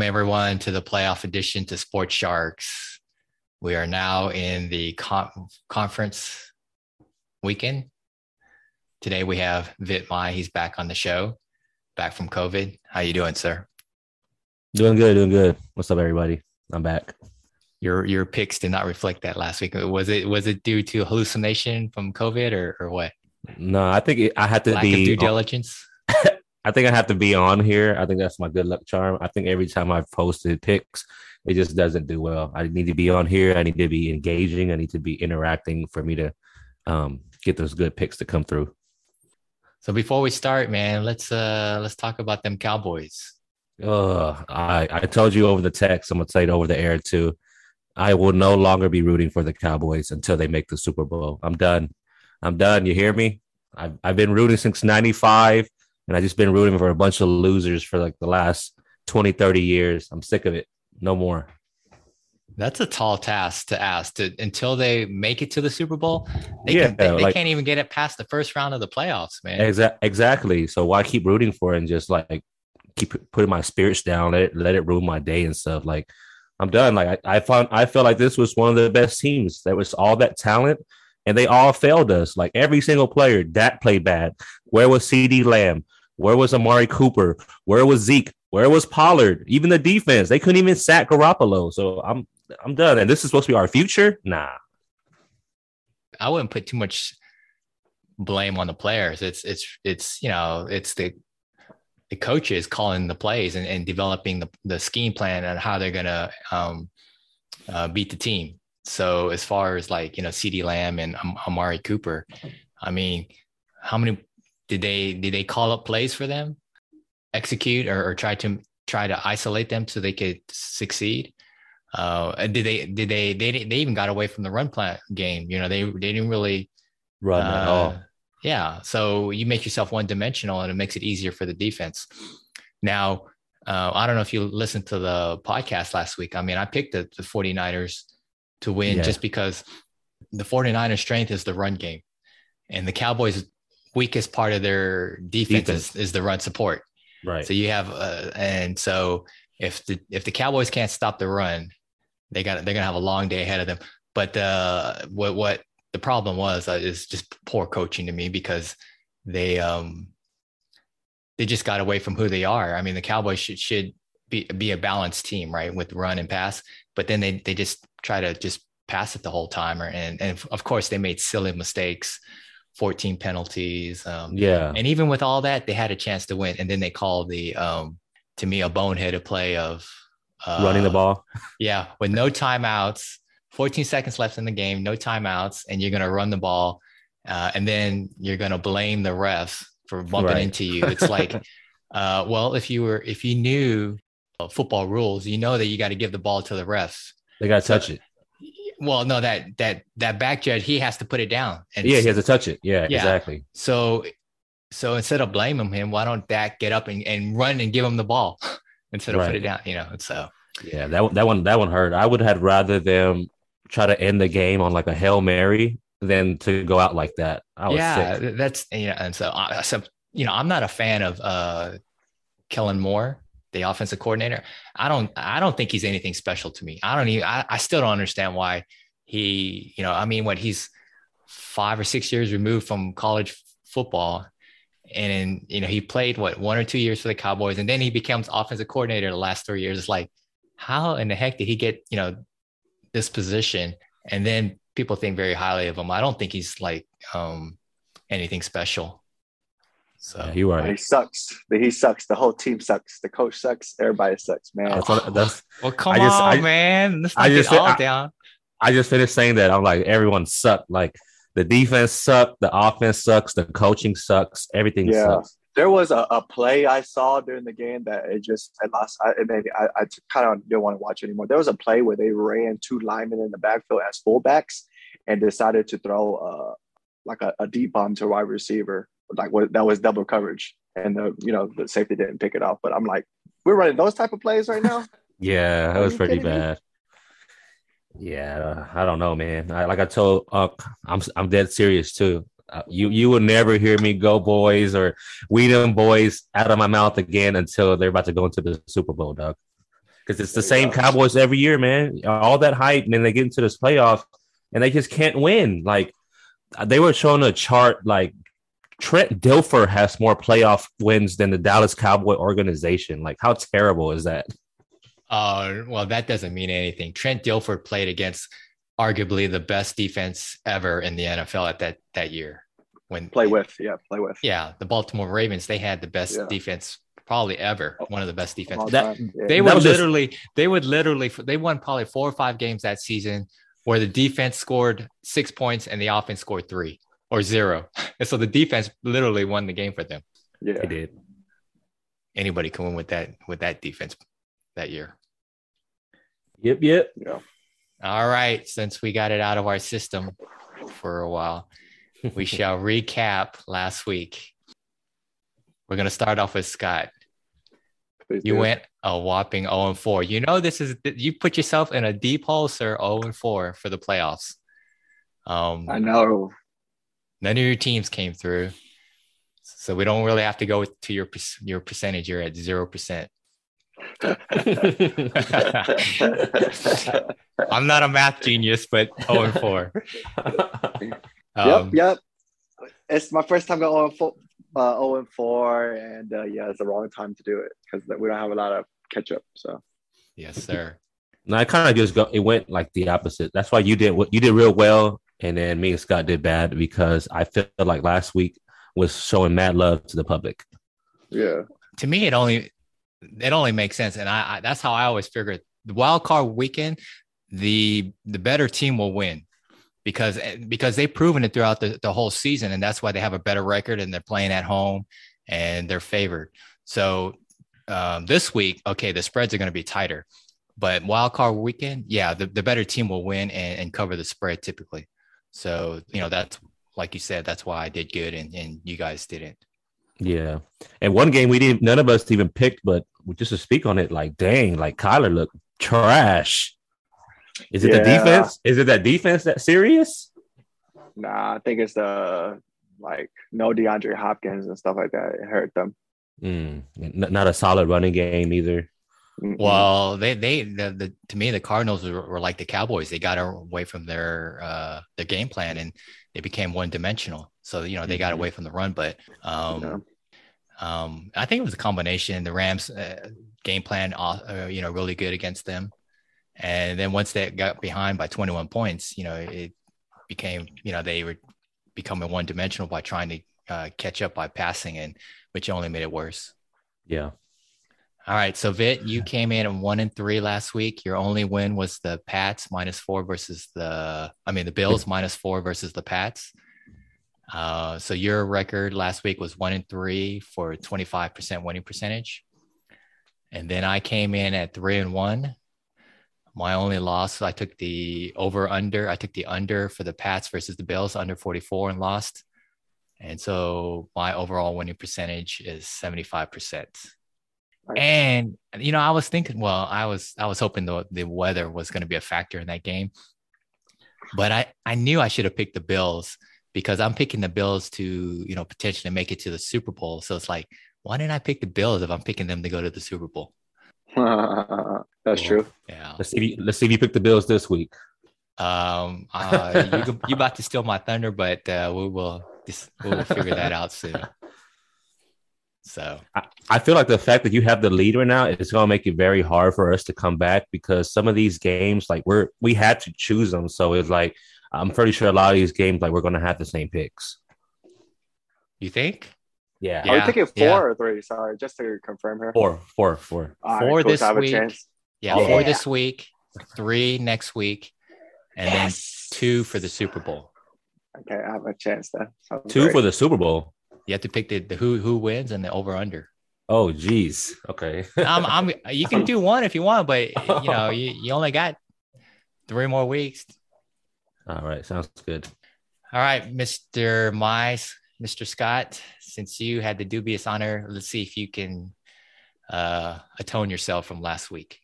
Welcome, everyone, to the playoff edition to Sports Sharks. We are now in the con- conference weekend. Today we have Vit Mai. He's back on the show, back from COVID. How you doing, sir? Doing good, doing good. What's up, everybody? I'm back. Your your picks did not reflect that last week. Was it was it due to hallucination from COVID or, or what? No, I think it, I had to Lack be due diligence. I think I have to be on here. I think that's my good luck charm. I think every time I've posted picks, it just doesn't do well. I need to be on here. I need to be engaging. I need to be interacting for me to um, get those good picks to come through. So before we start, man, let's uh let's talk about them Cowboys. Uh, I I told you over the text. I'm gonna say it over the air too. I will no longer be rooting for the Cowboys until they make the Super Bowl. I'm done. I'm done. You hear me? I've I've been rooting since '95 and I just been rooting for a bunch of losers for like the last 20, 30 years. I'm sick of it. No more. That's a tall task to ask to until they make it to the Super Bowl. They, Yeah, can, they, they like- can't even get it past the first round of the playoffs, man. Exa- exactly. So why keep rooting for it and just like keep putting my spirits down, let it, let it ruin my day and stuff. Like I'm done. Like I, I found, I feel like this was one of the best teams. There was all that talent and they all failed us. Like every single player that played bad. Where was CeeDee Lamb? Where was Amari Cooper? Where was Zeke? Where was Pollard? Even the defense, they couldn't even sack Garoppolo. So I'm, I'm done. And this is supposed to be our future. Nah. I wouldn't put too much blame on the players. It's it's it's you know it's the the coaches calling the plays and, and developing the, the scheme plan and how they're gonna um, uh, beat the team. So as far as like you know, CeeDee Lamb and Am- Amari Cooper, I mean, how many did they did they call up plays for them, execute or, or try to try to isolate them so they could succeed? Uh, did they did they they they even got away from the run plan game? You know, they they didn't really Run at uh, all. Yeah. So you make yourself one dimensional and it makes it easier for the defense. Now, uh, I don't know if you listened to the podcast last week. I mean, I picked the, the 49ers to win Yeah. just because the 49ers strength is the run game and the Cowboys weakest part of their defense, Defense. Is, is the run support. Right. So you have, uh, and so if the if the Cowboys can't stop the run, they got they're gonna have a long day ahead of them. But uh, what what the problem was uh, is just poor coaching to me because they um they just got away from who they are. I mean, the Cowboys should should be be a balanced team, right, with run and pass. But then they they just try to just pass it the whole time, or and and of course they made silly mistakes, fourteen penalties. Um, yeah. and even with all that, they had a chance to win. And then they called the, um, to me, a boneheaded play of uh, Running the ball. Yeah, with no timeouts, 14 seconds left in the game, no timeouts, and you're going to run the ball. Uh, and then you're going to blame the refs for bumping Right. into you. It's like, uh, well, if you were, if you knew uh, football rules, you know that you got to give the ball to the refs. They got to So- touch it. Well, no, that that that back judge he has to put it down. And Yeah, he has to touch it. Yeah, Yeah. exactly. So, so instead of blaming him, why don't Dak get up and, and run and give him the ball instead of put it down? You know, so Yeah, that one, that one, that one hurt. I would have rather them try to end the game on like a hail mary than to go out like that. I was yeah, sick. that's you know, and so I, so you know, I'm not a fan of uh, Kellen Moore, the offensive coordinator. I don't, I don't think he's anything special to me. I don't even, I, I still don't understand why he, you know, I mean, what he's five or six years removed from college football. And you know, he played what one or two years for the Cowboys, and then he becomes offensive coordinator the last three years. It's like, how in the heck did he get, you know, this position? And then people think very highly of him. I don't think he's like um anything special. So Yeah, you He sucks. He sucks. The whole team sucks. The coach sucks. Everybody sucks, man. That's, what, that's well, come I just- on, I- man. Let's I just- all I- down. I just finished saying that. I'm like everyone sucked. Like the defense sucked, the offense sucks, the coaching sucks, everything Yeah. sucks. there was a, a play I saw during the game that it just I lost. I, it made, I, I kind of didn't want to watch anymore. There was a play where they ran two linemen in the backfield as fullbacks and decided to throw uh, like a, a deep bomb to a wide receiver. Like what that was double coverage, and the you know the safety didn't pick it off. But I'm like, we're running those type of plays right now. Yeah, that was pretty kidding me? bad. Yeah, I don't know, man. I, like I told, uh, I'm I'm dead serious too. Uh, you you will never hear me go boys or we them boys out of my mouth again until they're about to go into the Super Bowl, dog. because it's the same. Cowboys every year, man. All that hype, and then they get into this playoff, and they just can't win. Like they were showing a chart, like Trent Dilfer has more playoff wins than the Dallas Cowboy organization. Like, how terrible is that? Uh, well, that doesn't mean anything. Trent Dilfer played against arguably the best defense ever in the NFL at that that year. When Play with, yeah, play with. yeah, the Baltimore Ravens, they had the best Yeah. defense probably ever, one of the best defense. All That- time, yeah. They That would just- literally, they would literally, they won probably four or five games that season where the defense scored six points and the offense scored three or zero. And so the defense literally won the game for them. yeah. They did. Anybody can win with that with that defense that year. Yep, yep. yeah. All right, since we got it out of our system for a while, we shall recap last week. We're gonna start off with Scott. Please You do. went a whopping 0 and 4. You know this is you put yourself in a deep hole, sir. 0 and 4 for the playoffs. Um, I know. None of your teams came through, so we don't really have to go to your your percentage. You're at zero percent. I'm not a math genius, but 0 and 4. Um, yep, yep. It's my first time going 0 and 4, uh, 0 and 4, and uh, yeah, it's the wrong time to do it because we don't have a lot of catch up. So Yes, sir. No, I kind of just go. It went like the opposite. That's why you did what you did real well, and then me and Scott did bad because I felt like last week was showing mad love to the public. yeah, to me it only it only makes sense. And I, I that's how i always figured the wild card weekend the the better team will win because because they've proven it throughout the, the whole season. And that's why they have a better record and they're playing at home and they're favored. So um, this week okay the spreads are going to be tighter but wild card weekend yeah the, the better team will win and, and cover the spread typically so you know that's like you said that's why i did good and, and you guys didn't Yeah, and one game we didn't. None of us even picked, but just to speak on it, like dang, like Kyler looked trash. Is it the defense? Is it that defense that serious? nah, I think it's the like no DeAndre Hopkins and stuff like that. It hurt them. Mm, not a solid running game either. Mm-mm. Well, they they the, the to me the Cardinals were, were like the Cowboys. They got away from their uh their game plan and they became one dimensional. So you know they got Mhm. away from the run, but um Yeah. um I think it was a combination. The Rams uh, game plan uh, you know really good against them, and then once they got behind by 21 points, you know it became you know they were becoming one dimensional by trying to uh, catch up by passing and which only made it worse. Yeah, All right. So Vit, you came in at one and three last week. Your only win was the Pats minus four versus the I mean the Bills minus four versus the Pats. Uh, so your record last week was one and three for 25% winning percentage. And then I came in at three and one. My only loss, I took the over under. I took the under for the Pats versus the Bills under 44 and lost. And so my overall winning percentage is 75%. And you know, I was thinking, well, I was I was hoping the the weather was going to be a factor in that game. But I I knew I should have picked the Bills because I'm picking the Bills to, you know, potentially make it to the Super Bowl. So it's like, why didn't I pick the Bills if I'm picking them to go to the Super Bowl? That's true. Yeah. let's see. If you, let's see if you pick the Bills this week. Um uh you could- you about to steal my thunder, but uh we will just we'll figure that out soon. So I, I feel like the fact that you have the lead right now is going to make it very hard for us to come back because some of these games, like we're we had to choose them, so it's like I'm pretty sure a lot of these games, like we're going to have the same picks. you think? Yeah, Are we Yeah, taking four yeah. or three? Sorry, just to confirm here. four, four, four. All right, Four cool, this so I have a week. chance. Yeah, Yeah. four this week, three next week, and then two for the Super Bowl. Okay, I have a chance then. Sounds Two great. for the Super Bowl. You have to pick the, the who who wins and the over under. Oh, geez. Okay. I'm, I'm you can do one if you want, but you know you, you only got three more weeks. All right, sounds good. All right, Mr. Mize, Mr. Scott, since you had the dubious honor, let's see if you can uh, atone yourself from last week.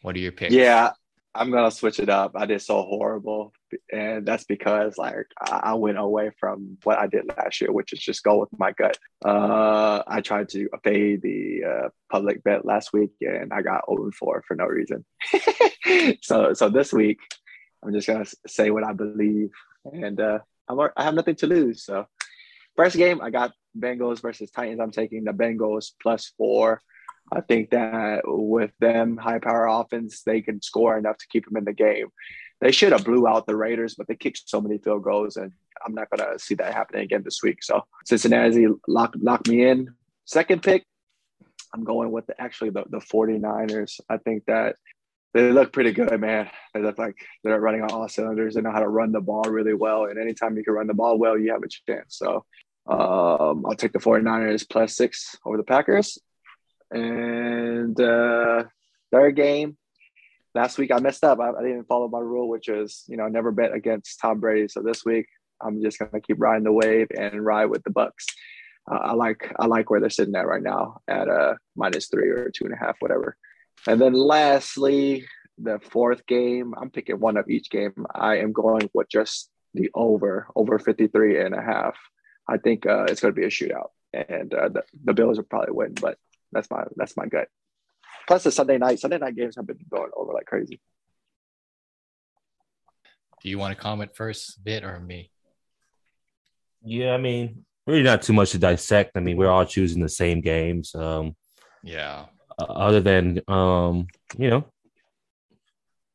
What are your picks? Yeah, I'm gonna switch it up. I did so horrible, and that's because like I went away from what I did last year, which is just go with my gut. Uh, I tried to pay the uh, public bet last week, and I got 0 4 for no reason. so, so this week, I'm just gonna say what I believe, and uh, I'm I have nothing to lose. So, first game, I got Bengals versus Titans. I'm taking the Bengals plus four. I think that with them high power offense, they can score enough to keep them in the game. They should have blew out the Raiders, but they kicked so many field goals, and I'm not gonna see that happening again this week. So Cincinnati lock lock me in. Second pick, I'm going with the, actually the, the 49ers. I think that they look pretty good, man. They look like they're running on all cylinders. They know how to run the ball really well. And anytime you can run the ball well, you have a chance. So um, I'll take the 49ers plus six over the Packers. And uh, third game, last week I messed up. I, I, didn't follow my rule, which is you know never bet against Tom Brady. So this week I'm just gonna keep riding the wave and ride with the Bucs. Uh, I like I like where they're sitting at right now at a uh, minus three or two and a half, whatever. And then lastly, the fourth game, I'm picking one of each game. I am going with just the over over 53 and a half. I think uh, it's going to be a shootout, and uh, the, the Bills will probably win, but that's my that's my gut. Plus the Sunday night Sunday night games have been going over like crazy. Do you want to comment first, Vit or me? Yeah, I mean, really not too much to dissect. I mean, we're all choosing the same games. Um, yeah. Uh, other than um, you know,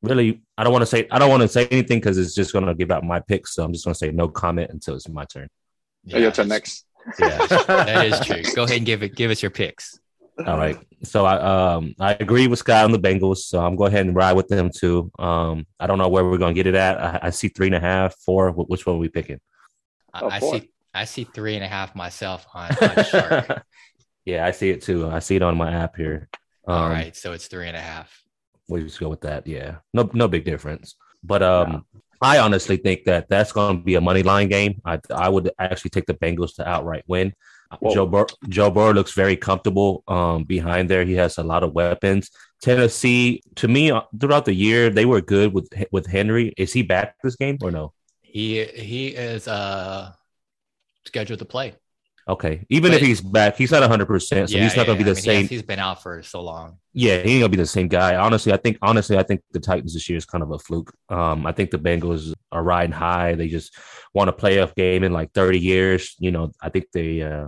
really, I don't want to say I don't want to say anything because it's just going to give out my picks. So I'm just going to say no comment until it's my turn. Yeah, your turn next. Yeah, that is true. Go ahead and give it. Give us your picks. All right. So I um I agree with Scott on the Bengals. So I'm going ahead and ride with them too. Um I don't know where we're gonna get it at. I, I see three and a half, four. Which one are we picking? Oh, I see I see three and a half myself on, on Shark. yeah, I see it too. I see it on my app here. Um, All right, so it's three and a half. We just go with that. Yeah, no no big difference. But um, I honestly think that that's going to be a money line game. I I would actually take the Bengals to outright win. Whoa. Joe Bur- Joe Burrow looks very comfortable um, behind there. He has a lot of weapons. Tennessee, to me, uh, throughout the year, they were good with with Henry. Is he back this game or no? He he is uh scheduled to play. Okay, even but, if he's back, he's not 100. percent So yeah, he's not yeah, going to be the I mean, same. He he's been out for so long. Yeah, he ain't gonna be the same guy. Honestly, I think honestly, I think the Titans this year is kind of a fluke. Um, I think the Bengals are riding high. They just want a playoff game in like 30 years. You know, I think they uh,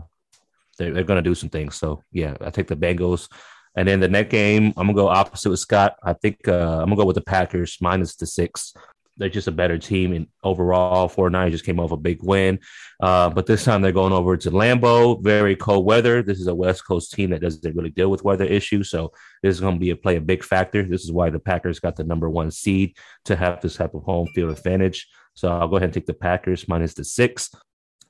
they're, they're going to do some things. So yeah, I take the Bengals. And then the next game, I'm gonna go opposite with Scott. I think uh, I'm gonna go with the Packers minus the six. They're just a better team, and overall, 49 just came off a big win. Uh, but this time they're going over to Lambeau, very cold weather. This is a West Coast team that doesn't really deal with weather issues, so this is going to be a play a big factor. This is why the Packers got the number one seed to have this type of home field advantage. So I'll go ahead and take the Packers minus the six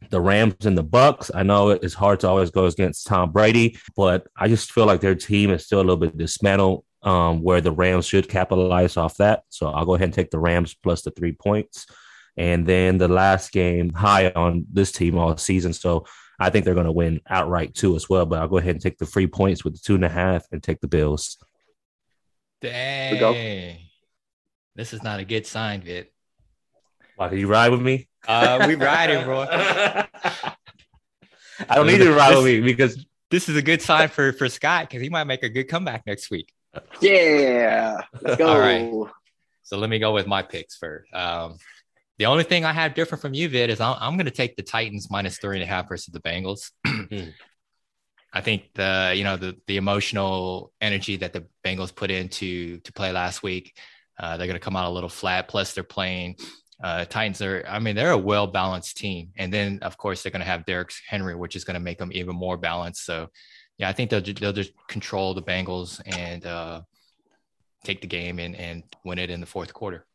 the Rams and the Bucs. I know it's hard to always go against Tom Brady, but I just feel like their team is still a little bit dismantled. Um, where the Rams should capitalize off that. So I'll go ahead and take the Rams plus the three points. And then the last game high on this team all season. So I think they're going to win outright too as well. But I'll go ahead and take the three points with the two and a half and take the Bills. Dang. This is not a good sign, Vit. Why, did you ride with me? Uh, we riding, bro. I don't need to ride with me because this is a good sign for for Scott because he might make a good comeback next week. Yeah, let's go. All right. So let me go with my picks first. Um, the only thing I have different from you, Vid, is I'm, I'm going to take the Titans minus three and a half versus the Bengals. I think the you know the the emotional energy that the Bengals put into to play last week, uh, they're going to come out a little flat. Plus, they're playing uh, Titans are, I mean, they're a well balanced team. And then, of course, they're going to have Derrick Henry, which is going to make them even more balanced. So, yeah, I think they'll, they'll just control the Bengals and uh, take the game and, and win it in the fourth quarter.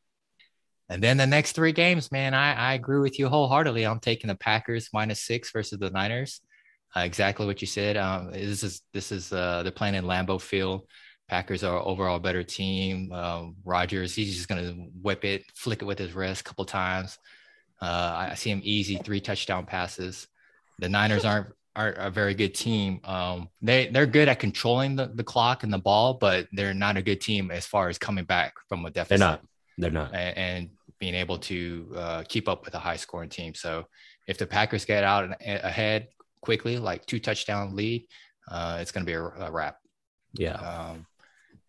And then the next three games, man, I, I agree with you wholeheartedly. I'm taking the Packers minus six versus the Niners. Uh, exactly what you said. Um, this is this is uh, they're playing in Lambeau Field. Packers are overall better team. Uh, Rodgers, he's just going to whip it, flick it with his wrist a couple times. Uh, I see him easy three touchdown passes. The Niners aren't aren't a very good team. Um, they they're good at controlling the, the clock and the ball, but they're not a good team as far as coming back from a deficit. They're not. They're not. And, and being able to uh, keep up with a high scoring team. So if the Packers get out and ahead quickly, like two touchdown lead, uh, it's going to be a, a, wrap. Yeah. Um,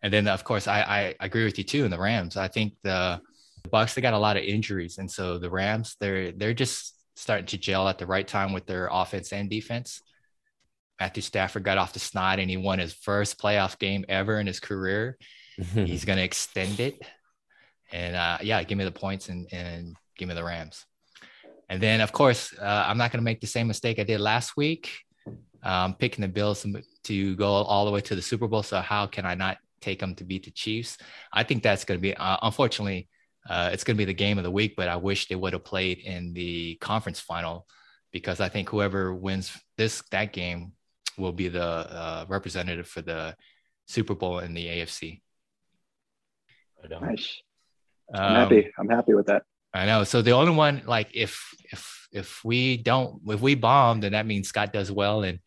and then of course I, I agree with you too in the Rams. I think the, the Bucs they got a lot of injuries, and so the Rams they're they're just starting to gel at the right time with their offense and defense. Matthew Stafford got off the snide and he won his first playoff game ever in his career. He's going to extend it. And uh, yeah, give me the points and, and give me the Rams. And then, of course, uh, I'm not going to make the same mistake I did last week. Um, picking the Bills to go all the way to the Super Bowl. So how can I not take them to beat the Chiefs? I think that's going to be, uh, unfortunately, uh, it's going to be the game of the week. But I wish they would have played in the conference final because I think whoever wins this that game will be the uh, representative for the Super Bowl in the AFC. Nice. I'm um, happy. I'm happy with that. I know. So the only one, like, if if if we don't, if we bomb, then that means Scott does well, and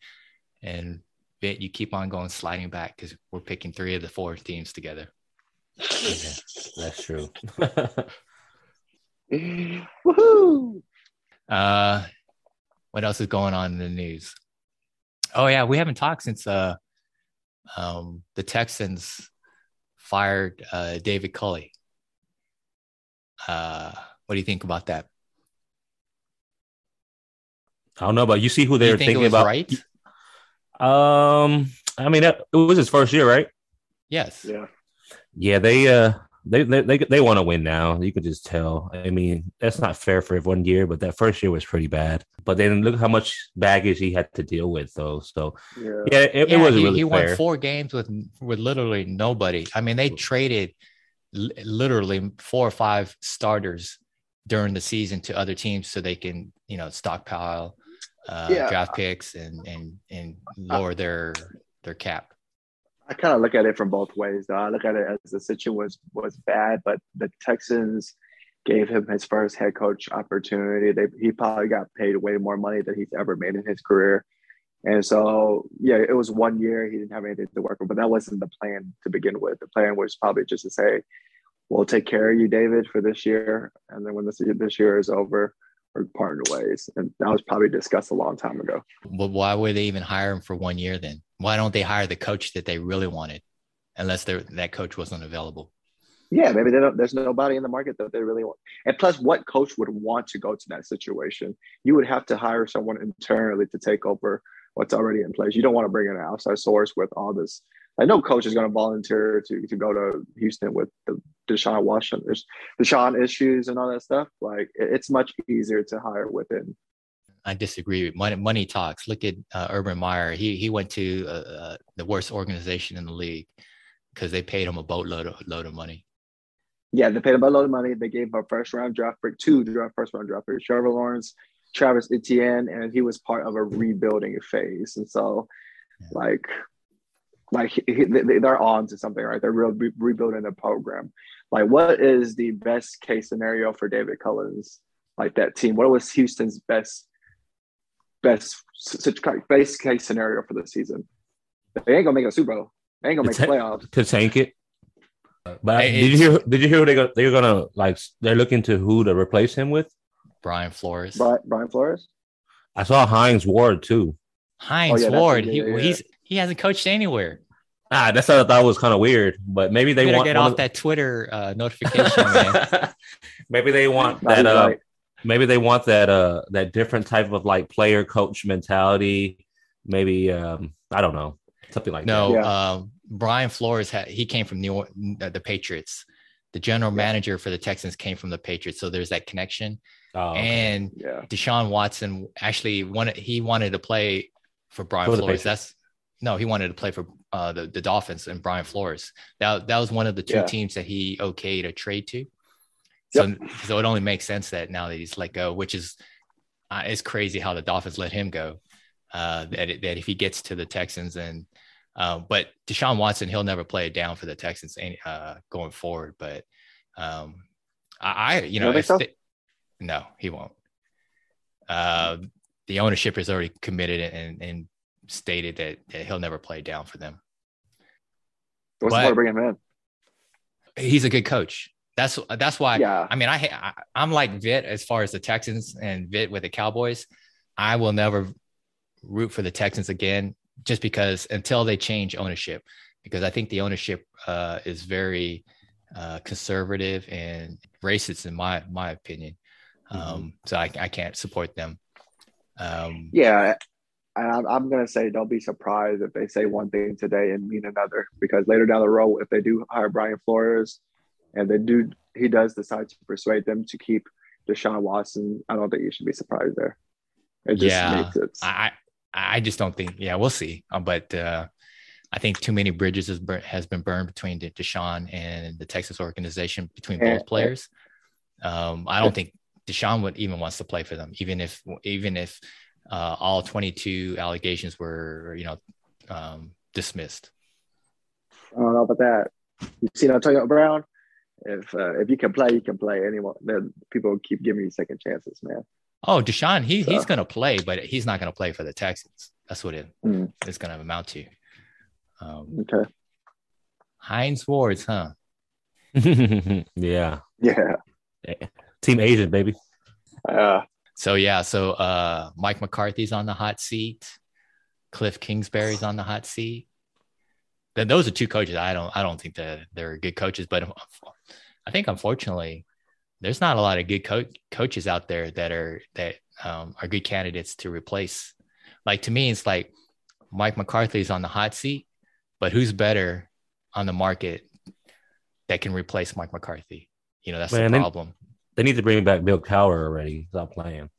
and Vit you keep on going sliding back because we're picking three of the four teams together. Yeah, that's true. Woohoo! Uh, what else is going on in the news? Oh yeah, we haven't talked since uh, um, the Texans fired uh, David Culley. Uh, what do you think about that? I don't know, but you see who they're thinking about. Right? Um, I mean, it was his first year, right? Yes. Yeah. Yeah, they uh they they they, they want to win now. You could just tell. I mean, that's not fair for one year, but that first year was pretty bad. But then look how much baggage he had to deal with, though. So yeah, yeah it, yeah, it wasn't he, really. He fair. won four games with with literally nobody. I mean, they traded literally four or five starters during the season to other teams so they can you know stockpile uh, yeah. draft picks and and and lower their their cap. I kind of look at it from both ways. Though I look at it as the situation was was bad, but the Texans gave him his first head coach opportunity. They he probably got paid way more money than he's ever made in his career. And so, yeah, it was one year. He didn't have anything to work with, but that wasn't the plan to begin with. The plan was probably just to say, "We'll take care of you, David, for this year, and then when this this year is over, we're parting ways." And that was probably discussed a long time ago. But why would they even hire him for one year then? Why don't they hire the coach that they really wanted, unless that coach wasn't available? Yeah, maybe there's nobody in the market that they really want. And plus, what coach would want to go to that situation? You would have to hire someone internally to take over what's already in place. You don't want to bring in an outside source with all this. I know coach is going to volunteer to to go to Houston with the Deshaun Washington, There's Deshaun issues and all that stuff. Like it's much easier to hire within. I disagree. Money, money talks. Look at uh, Urban Meyer. He he went to uh, uh, the worst organization in the league because they paid him a boatload of, load of money. Yeah, they paid him a load of money. They gave him a first round draft pick, two draft first round draft picks. Trevor Lawrence Travis Etienne, and he was part of a rebuilding phase. And so, yeah. like, like he, they're on to something, right? They're re- rebuilding the program. Like, what is the best case scenario for David Cullins? Like that team. What was Houston's best best best case scenario for the season? They ain't gonna make a Super Bowl. They ain't gonna make ta- playoffs to tank it. But did you hear? Did you hear they go, they're gonna like they're looking to who to replace him with? Brian Flores. Brian, Brian Flores. I saw Hines Ward too. Hines oh, yeah, Ward. He, yeah. he's he hasn't coached anywhere. Ah, that's what I thought was kind of weird. But maybe they want to get off of... that Twitter uh, notification. maybe they want that. Uh, right. Maybe they want that. Uh, that different type of like player coach mentality. Maybe um, I don't know something like no, that. No, uh, Brian Flores had he came from New York, the Patriots. The general manager for the Texans came from the Patriots, so there's that connection. Oh, okay. And yeah. Deshaun Watson actually wanted he wanted to play for Brian for Flores. That's no, he wanted to play for uh, the the Dolphins and Brian Flores. That that was one of the two yeah. teams that he okayed a trade to. So yep. so it only makes sense that now that he's let go, which is uh, it's crazy how the Dolphins let him go. Uh, that that if he gets to the Texans and uh, but Deshaun Watson, he'll never play it down for the Texans any, uh, going forward. But um, I, I, you know, if, so? they, no, he won't. Uh, the ownership has already committed and, and stated that, that he'll never play down for them. What's the But- point of bringing him in? He's a good coach. That's that's why. Yeah. I mean, I, I I'm like Vit as far as the Texans and Vit with the Cowboys. I will never root for the Texans again, just because until they change ownership, because I think the ownership uh, is very uh, conservative and racist in my my opinion. Um, So I, I can't support them. Um, Yeah, and I'm, I'm gonna say don't be surprised if they say one thing today and mean another because later down the road, if they do hire Brian Flores, and they do, he does decide to persuade them to keep Deshaun Watson. I don't think you should be surprised there. It just Yeah, makes it. I I just don't think. Yeah, we'll see. Uh, but uh, I think too many bridges has, has been burned between De- Deshaun and the Texas organization between Yeah. both players. Um, I don't think Deshaun would even wants to play for them, even if even if uh, all 22 allegations were you know um, dismissed. I don't know about that. You see, Antonio Brown. If uh, if you can play, you can play. Anyone, then people keep giving you second chances, man. Oh, Deshaun, he he's going to play, but he's not going to play for the Texans. That's what it Mm. is going to amount to. Um, Okay. Hines Wards, huh? yeah. Yeah. Team Asian, baby. Uh, So yeah, so uh Mike McCarthy's on the hot seat. Cliff Kingsbury's on the hot seat. Then those are two coaches. I don't I don't think that they're good coaches, but I think unfortunately there's not a lot of good co- coaches out there that are that um, are good candidates to replace. Like to me, it's like Mike McCarthy's on the hot seat, but who's better on the market that can replace Mike McCarthy? You know, that's Man, the problem. They need to bring back Bill Cowher already. Stop playing.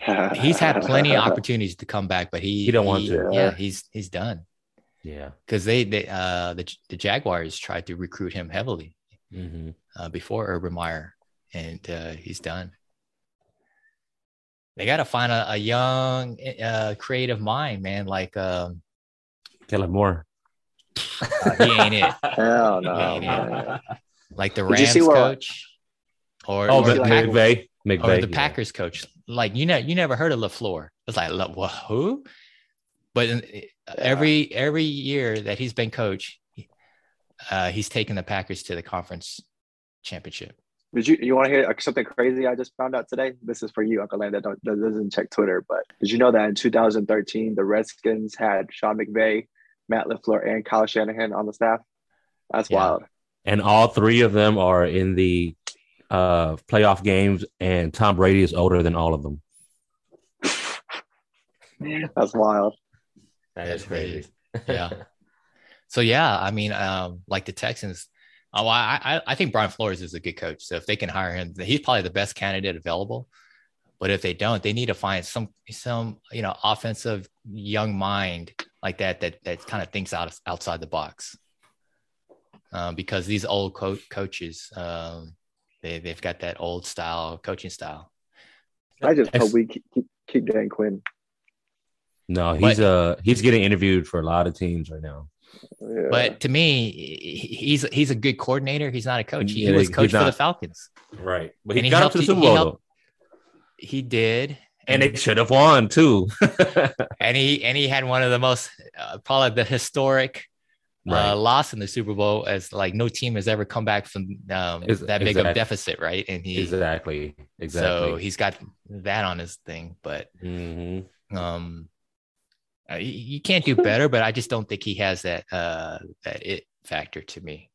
he's had plenty of opportunities to come back, but he He don't want to. Yeah, he's he's done Yeah. because they they uh the the Jaguars tried to recruit him heavily hmm uh, before Urban Meyer, and uh, he's done. They got to find a, a young, uh, creative mind, man. Like um, Kellen Moore. uh, he ain't it. Hell no. Yeah, yeah. man. Like the Did you Rams see where- coach, or Oh, or, but the, like- Pack- McVay. or the yeah. Packers coach. Like you know, you never heard of LaFleur. It's like "La- who? But in, every every year that he's been coach, uh, he's taken the Packers to the conference championship. Did you you want to hear something crazy I just found out today? This is for you, Uncle Land, that, don't, that doesn't check Twitter. But did you know that in 2013, the Redskins had Sean McVay, Matt LaFleur, and Kyle Shanahan on the staff? That's Yeah. wild. And all three of them are in the uh, playoff games, and Tom Brady is older than all of them. That's wild. That is crazy. Yeah. So yeah, I mean, um, like the Texans. Oh, I, I I think Brian Flores is a good coach. So if they can hire him, he's probably the best candidate available. But if they don't, they need to find some some you know offensive young mind like that that that kind of thinks out outside the box. Um, because these old co- coaches, um, they they've got that old style coaching style. I just hope we keep, keep, keep Dan Quinn. No, he's uh he's getting interviewed for a lot of teams right now. Yeah. But to me, he's he's a good coordinator. He's not a coach. He Yeah, was he's coach for the. Falcons. Right, but he he got helped- to the he- Super he helped- He did, and they should have won too. and he and he had one of the most uh, probably the historic Right. uh, loss in the Super Bowl as like no team has ever come back from um, Ex- that big of exactly. deficit, right? And he exactly, exactly. so he's got that on his thing, but hmm um, uh, you, you can't do better. But I just don't think he has that uh that it factor to me.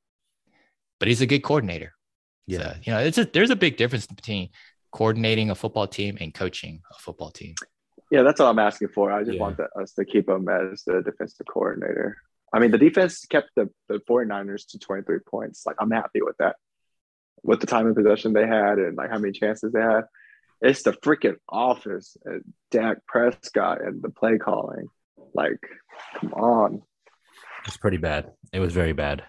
But he's a good coordinator. Yeah, So, you know, it's a there's a big difference between coordinating a football team and coaching a football team. yeah, that's all I'm asking for. I just Yeah. want the, us to keep him as the defensive coordinator. I mean, the defense kept the, the 49ers to 23 points. Like, I'm happy with that. With the time of possession they had and like how many chances they had. It's the freaking office and Dak Prescott and the play calling. Like, come on. it's pretty bad. It was very bad.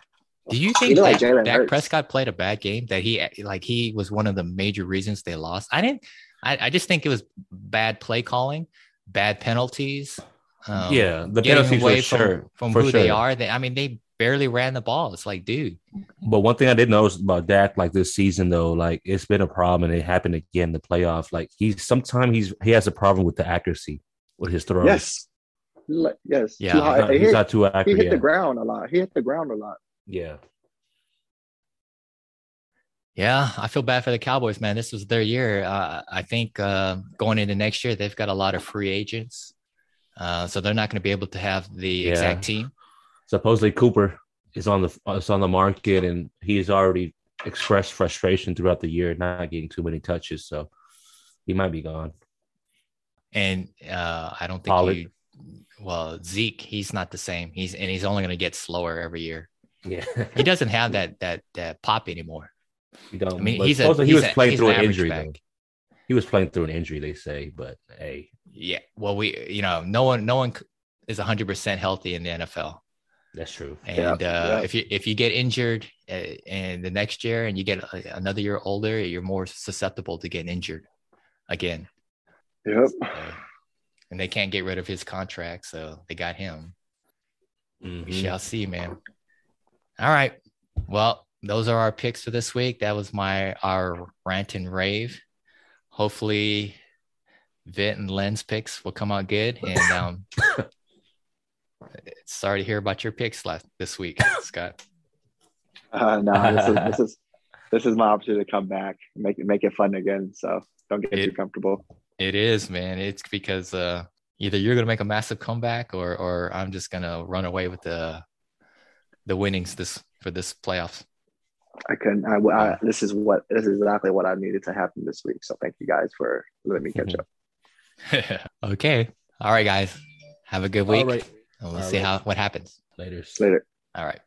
Do you think know, like Dak, Dak. Prescott played a bad game? That he like he was one of the major reasons they lost. I didn't. I, I just think it was bad play calling, bad penalties. Um, yeah, the getting penalties away for from, sure. from for who they are. They, I mean, they barely ran the ball. It's like, dude. But one thing I did notice about Dak, like this season, though, like it's been a problem, and it happened again in the playoff. Like he's sometimes he's he has a problem with the accuracy with his throws. Yes. Yes. Yeah, Too he's not, He he's hit- not too he accurate. hit the ground a lot. He hit the ground a lot. yeah. Yeah, I feel bad for the Cowboys, man. This was their year. Uh, I think uh, going into next year, they've got a lot of free agents, uh, so they're not going to be able to have the Yeah. exact team. Supposedly Cooper is on the is on the market, and he's already expressed frustration throughout the year, not getting too many touches. So he might be gone. And uh, I don't think Pollard. you. Well, Zeke, he's not the same. He's and he's only going to get slower every year. Yeah, He doesn't have that that that pop anymore. he don't. I mean, he's a he he's was a- playing through an an injury. He was playing through an injury, they say. But hey, Yeah. Well, we you know no one no one is hundred percent healthy in the NFL. that's true. And Yeah, uh, yeah. if you if you get injured uh, in the next year and you get a- another year older, you're more susceptible to getting injured again. Yep. So- and they can't get rid of his contract, so they got him. We Mhm. shall see, man. All right. Well, those are our picks for this week. That was my our rant and rave. Hopefully, Vit and Len's picks will come out good. And um, sorry to hear about your picks last this week, Scott. Uh, no, this is this is this is my opportunity to come back, make it make it fun again. So don't get It- too comfortable. It is, man. It's because uh, either you're gonna make a massive comeback, or or I'm just gonna run away with the the winnings this for this playoffs. I couldn't. I, I this is what this is exactly what I needed to happen this week. So thank you guys for letting me catch Mhm. up. okay. All right, guys. Have a good week. All right. And we'll All see right. how what happens. Later. Later. All right.